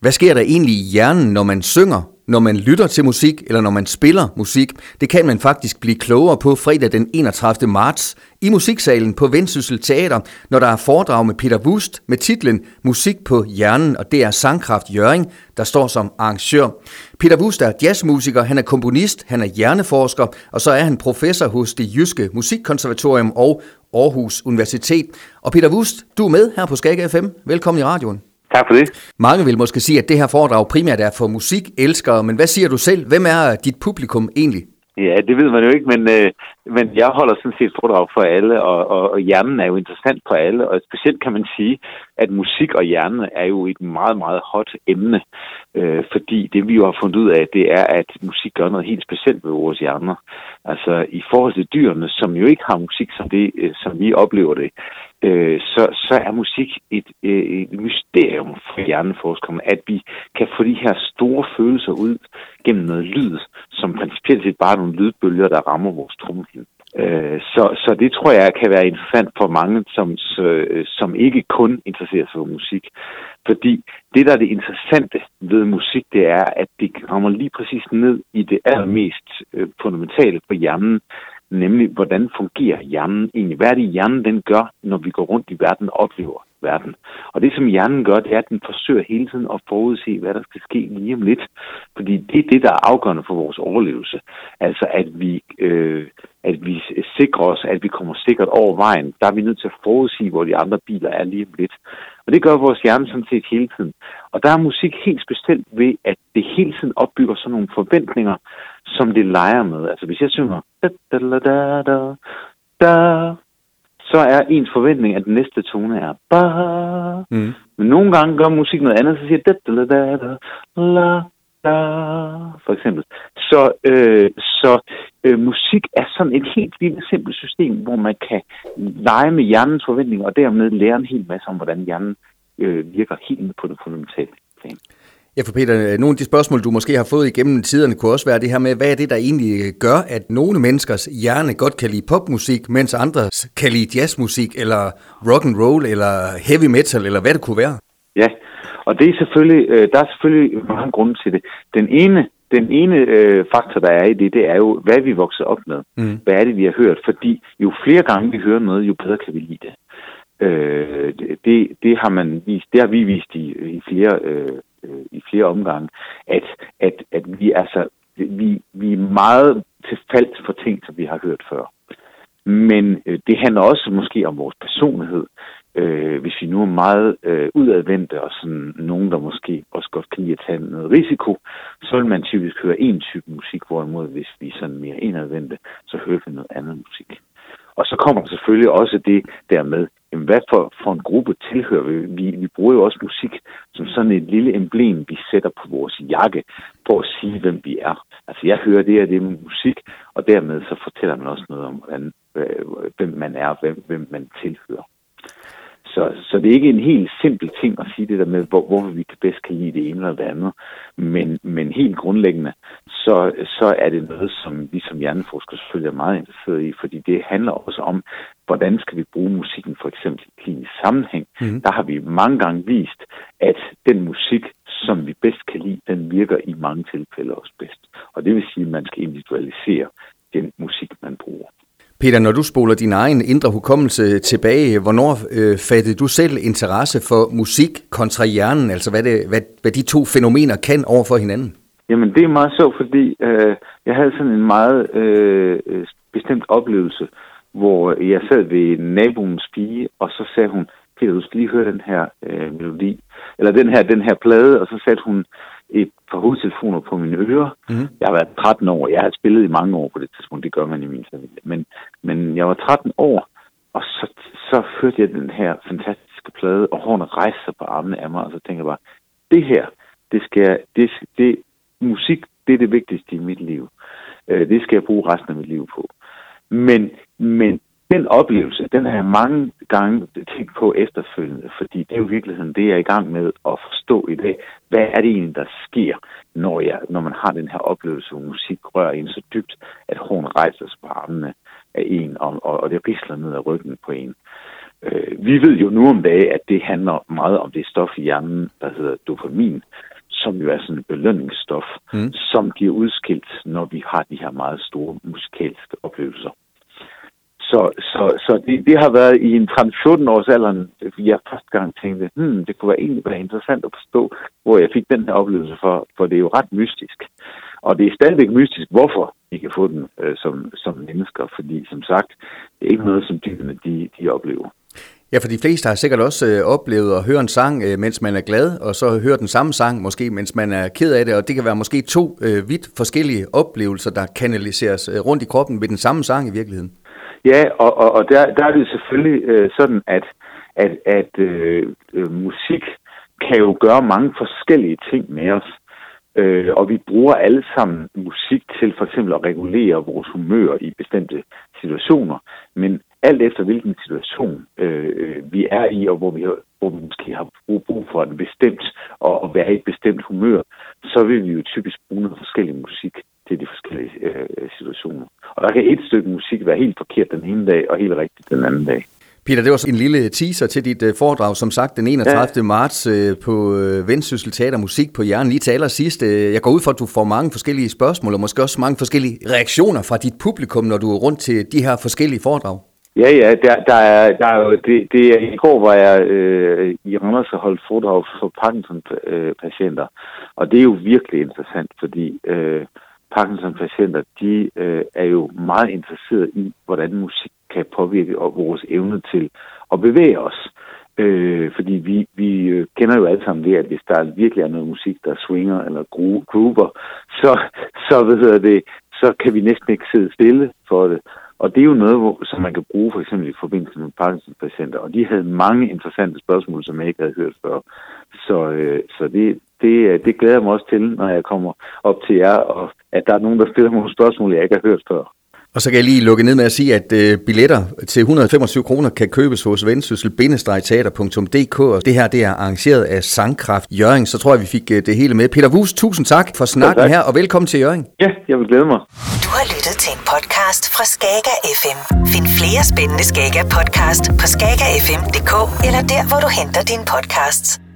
Hvad sker der egentlig i hjernen, når man synger, når man lytter til musik, eller når man spiller musik? Det kan man faktisk blive klogere på fredag den 31. marts i Musiksalen på Vendsyssel Teater, når der er foredrag med Peter Wust med titlen Musik på hjernen, og det er Sangkraft Jøring, der står som arrangør. Peter Wust er jazzmusiker, han er komponist, han er hjerneforsker, og så er han professor hos det Jyske Musikkonservatorium og Aarhus Universitet. Og Peter Wust, du er med her på Skag FM. Velkommen i radioen. Tak for det. Mange vil måske sige, at det her foredrag primært er for musikelskere, men hvad siger du selv? Hvem er dit publikum egentlig? Ja, det ved man jo ikke, men, øh, men jeg holder sådan set foredrag for alle, og, og, og hjernen er jo interessant for alle, og specielt kan man sige, at musik og hjerne er jo et meget, meget hot emne, øh, fordi det vi jo har fundet ud af, det er, at musik gør noget helt specielt ved vores hjerner. Altså i forhold til dyrene, som jo ikke har musik som det, øh, som vi oplever det, øh, så, så er musik et, øh, et mysterium for hjerneforskerne, at vi kan få de her store følelser ud gennem noget lyd, som principielt set bare er nogle lydbølger, der rammer vores trommehinde. Øh, så, så det tror jeg kan være interessant for mange, som, øh, som ikke kun interesserer sig for musik. Fordi det, der er det interessante ved musik, det er, at det rammer lige præcis ned i det allermest øh, fundamentale på hjernen, nemlig hvordan fungerer hjernen egentlig? Hvad er det, hjernen den gør, når vi går rundt i verden og oplever verden? Og det, som hjernen gør, det er, at den forsøger hele tiden at forudse, hvad der skal ske lige om lidt. Fordi det er det, der er afgørende for vores overlevelse. Altså, at vi, øh, at vi sikrer os, at vi kommer sikkert over vejen. Der er vi nødt til at forudsige, hvor de andre biler er lige om lidt. Og det gør vores hjerne sådan set hele tiden. Og der er musik helt specielt ved, at det hele tiden opbygger sådan nogle forventninger, som det leger med. Altså hvis jeg synger, da, da, da, da, da, da, så er ens forventning, at den næste tone er ba. Mm. Men nogle gange gør musik noget andet, så siger da, da, da, da, la, da, for eksempel. Så, øh, så øh, musik er sådan et helt lille simpelt system, hvor man kan lege med hjernens forventninger, og dermed lære en hel masse om, hvordan hjernen øh, virker helt på det fundamentale plan. Ja, for Peter, nogle af de spørgsmål, du måske har fået igennem tiderne, kunne også være det her med, hvad er det, der egentlig gør, at nogle menneskers hjerne godt kan lide popmusik, mens andre kan lide jazzmusik, eller rock and roll, eller heavy metal, eller hvad det kunne være? Ja, og det er selvfølgelig, øh, der er selvfølgelig mange grunde til det. Den ene, den ene øh, faktor, der er i det, det er jo, hvad vi vokset op med. Mm. Hvad er det, vi har hørt? Fordi jo flere gange vi hører noget, jo bedre kan vi lide det. Øh, det, det har man vist, det har vi vist i, i flere øh, øh i flere omgange, at, at, at vi, altså, vi, vi er meget til for ting, som vi har hørt før. Men øh, det handler også måske om vores personlighed. Øh, hvis vi nu er meget øh, udadvendte og sådan nogen, der måske også godt kan lide at tage noget risiko, så vil man typisk høre en type musik, hvorimod hvis vi er sådan mere indadvendte, så hører vi noget andet musik. Og så kommer der selvfølgelig også det der med, jamen hvad for, for en gruppe tilhører vi? vi? Vi bruger jo også musik som sådan et lille emblem, vi sætter på vores jakke, for at sige, hvem vi er. Altså jeg hører det her, det er musik, og dermed så fortæller man også noget om, hvordan, øh, hvem man er, hvem, hvem man tilhører. Så, så det er ikke en helt simpel ting at sige det der med, hvor, hvorfor vi bedst kan lide det ene eller det andet. Men, men helt grundlæggende, så, så er det noget, som vi som hjerneforskere selvfølgelig er meget interesseret i, fordi det handler også om, hvordan skal vi bruge musikken for eksempel i klinisk sammenhæng. Mm. Der har vi mange gange vist, at den musik, som vi bedst kan lide, den virker i mange tilfælde også bedst. Og det vil sige, at man skal individualisere den musik, man bruger. Peter, når du spoler din egen indre hukommelse tilbage, hvornår øh, fattede du selv interesse for musik kontra hjernen? Altså hvad, det, hvad, hvad de to fænomener kan over for hinanden? Jamen det er meget sjovt, fordi øh, jeg havde sådan en meget øh, bestemt oplevelse, hvor jeg sad ved naboens pige, og så sagde hun, Peter, du skal lige høre den her øh, melodi, eller den her, den her plade, og så satte hun et par hovedtelefoner på mine ører. Mm. Jeg har været 13 år. Jeg har spillet i mange år på det tidspunkt. Det gør man i min familie. Men, men jeg var 13 år, og så, så hørte jeg den her fantastiske plade, og hårene rejste sig på armene af mig, og så tænkte jeg bare, det her, det skal, det, det, musik, det er det vigtigste i mit liv. Øh, det skal jeg bruge resten af mit liv på. Men, men den oplevelse, den har jeg mange gange tænkt på efterfølgende, fordi det er jo i virkeligheden det, jeg er i gang med at forstå i dag. Hvad er det egentlig, der sker, når, jeg, når man har den her oplevelse, hvor musik rører en så dybt, at hun rejser sig på armene af en, og, og, og det risler ned ad ryggen på en. Øh, vi ved jo nu om dagen, at det handler meget om det stof i hjernen, der hedder dopamin, som jo er sådan et belønningsstof, mm. som bliver udskilt, når vi har de her meget store musikalske oplevelser. Så, så, så det, det har været i en 14 års alderen, jeg første gang tænkte, hmm, det kunne være egentlig være interessant at forstå, hvor jeg fik den her oplevelse for, for det er jo ret mystisk. Og det er stadigvæk mystisk, hvorfor vi kan få den øh, som, som mennesker, fordi som sagt, det er ikke noget, som dyrene de, de oplever. Ja, for de fleste har sikkert også øh, oplevet at høre en sang, øh, mens man er glad, og så høre den samme sang, måske mens man er ked af det, og det kan være måske to øh, vidt forskellige oplevelser, der kanaliseres øh, rundt i kroppen ved den samme sang i virkeligheden. Ja, og, og, og der, der er det selvfølgelig øh, sådan, at, at, at øh, øh, musik kan jo gøre mange forskellige ting med os. Øh, og vi bruger alle sammen musik til for eksempel at regulere vores humør i bestemte situationer. Men alt efter hvilken situation øh, øh vi er i, og hvor vi, hvor vi måske har brug, brug for en bestemt og at være i et bestemt humør, så vil vi jo typisk bruge noget forskellig musik til de forskellige øh, situationer. Og der kan et stykke musik være helt forkert den ene dag, og helt rigtigt den anden dag. Peter, det var en lille teaser til dit uh, foredrag, som sagt, den 31. Ja. marts uh, på uh, Vendsyssel Teater Musik på Jern. Lige til allersidst, jeg går ud fra, at du får mange forskellige spørgsmål, og måske også mange forskellige reaktioner fra dit publikum, når du er rundt til de her forskellige foredrag. Ja, ja, der, der er, der er jo, det, det er, i går var jeg øh, i Randers og holdt foredrag for Parkinson-patienter, og det er jo virkelig interessant, fordi øh, Parkinson-patienter, de øh, er jo meget interesserede i, hvordan musik kan påvirke vores evne til at bevæge os. Øh, fordi vi, vi øh, kender jo alle sammen det, at hvis der virkelig er noget musik, der swinger eller groover, så, så, det, så kan vi næsten ikke sidde stille for det. Og det er jo noget, hvor, som man kan bruge for eksempel i forbindelse med Parkinson-patienter. Og de havde mange interessante spørgsmål, som jeg ikke havde hørt før. Så, øh, så det, det, det glæder jeg mig også til, når jeg kommer op til jer, og at der er nogen, der stiller nogle spørgsmål, jeg ikke har hørt før. Og så kan jeg lige lukke ned med at sige, at øh, billetter til 125 kroner kan købes hos vendsyssel-teater.dk, og det her det er arrangeret af Sangkraft Jøring, så tror jeg, vi fik øh, det hele med. Peter Wus, tusind tak for snakken ja, her, og velkommen til Jøring. Ja, jeg vil glæde mig. Du har lyttet til en podcast fra Skager FM. Find flere spændende Skager podcast på skagerfm.dk eller der, hvor du henter dine podcasts.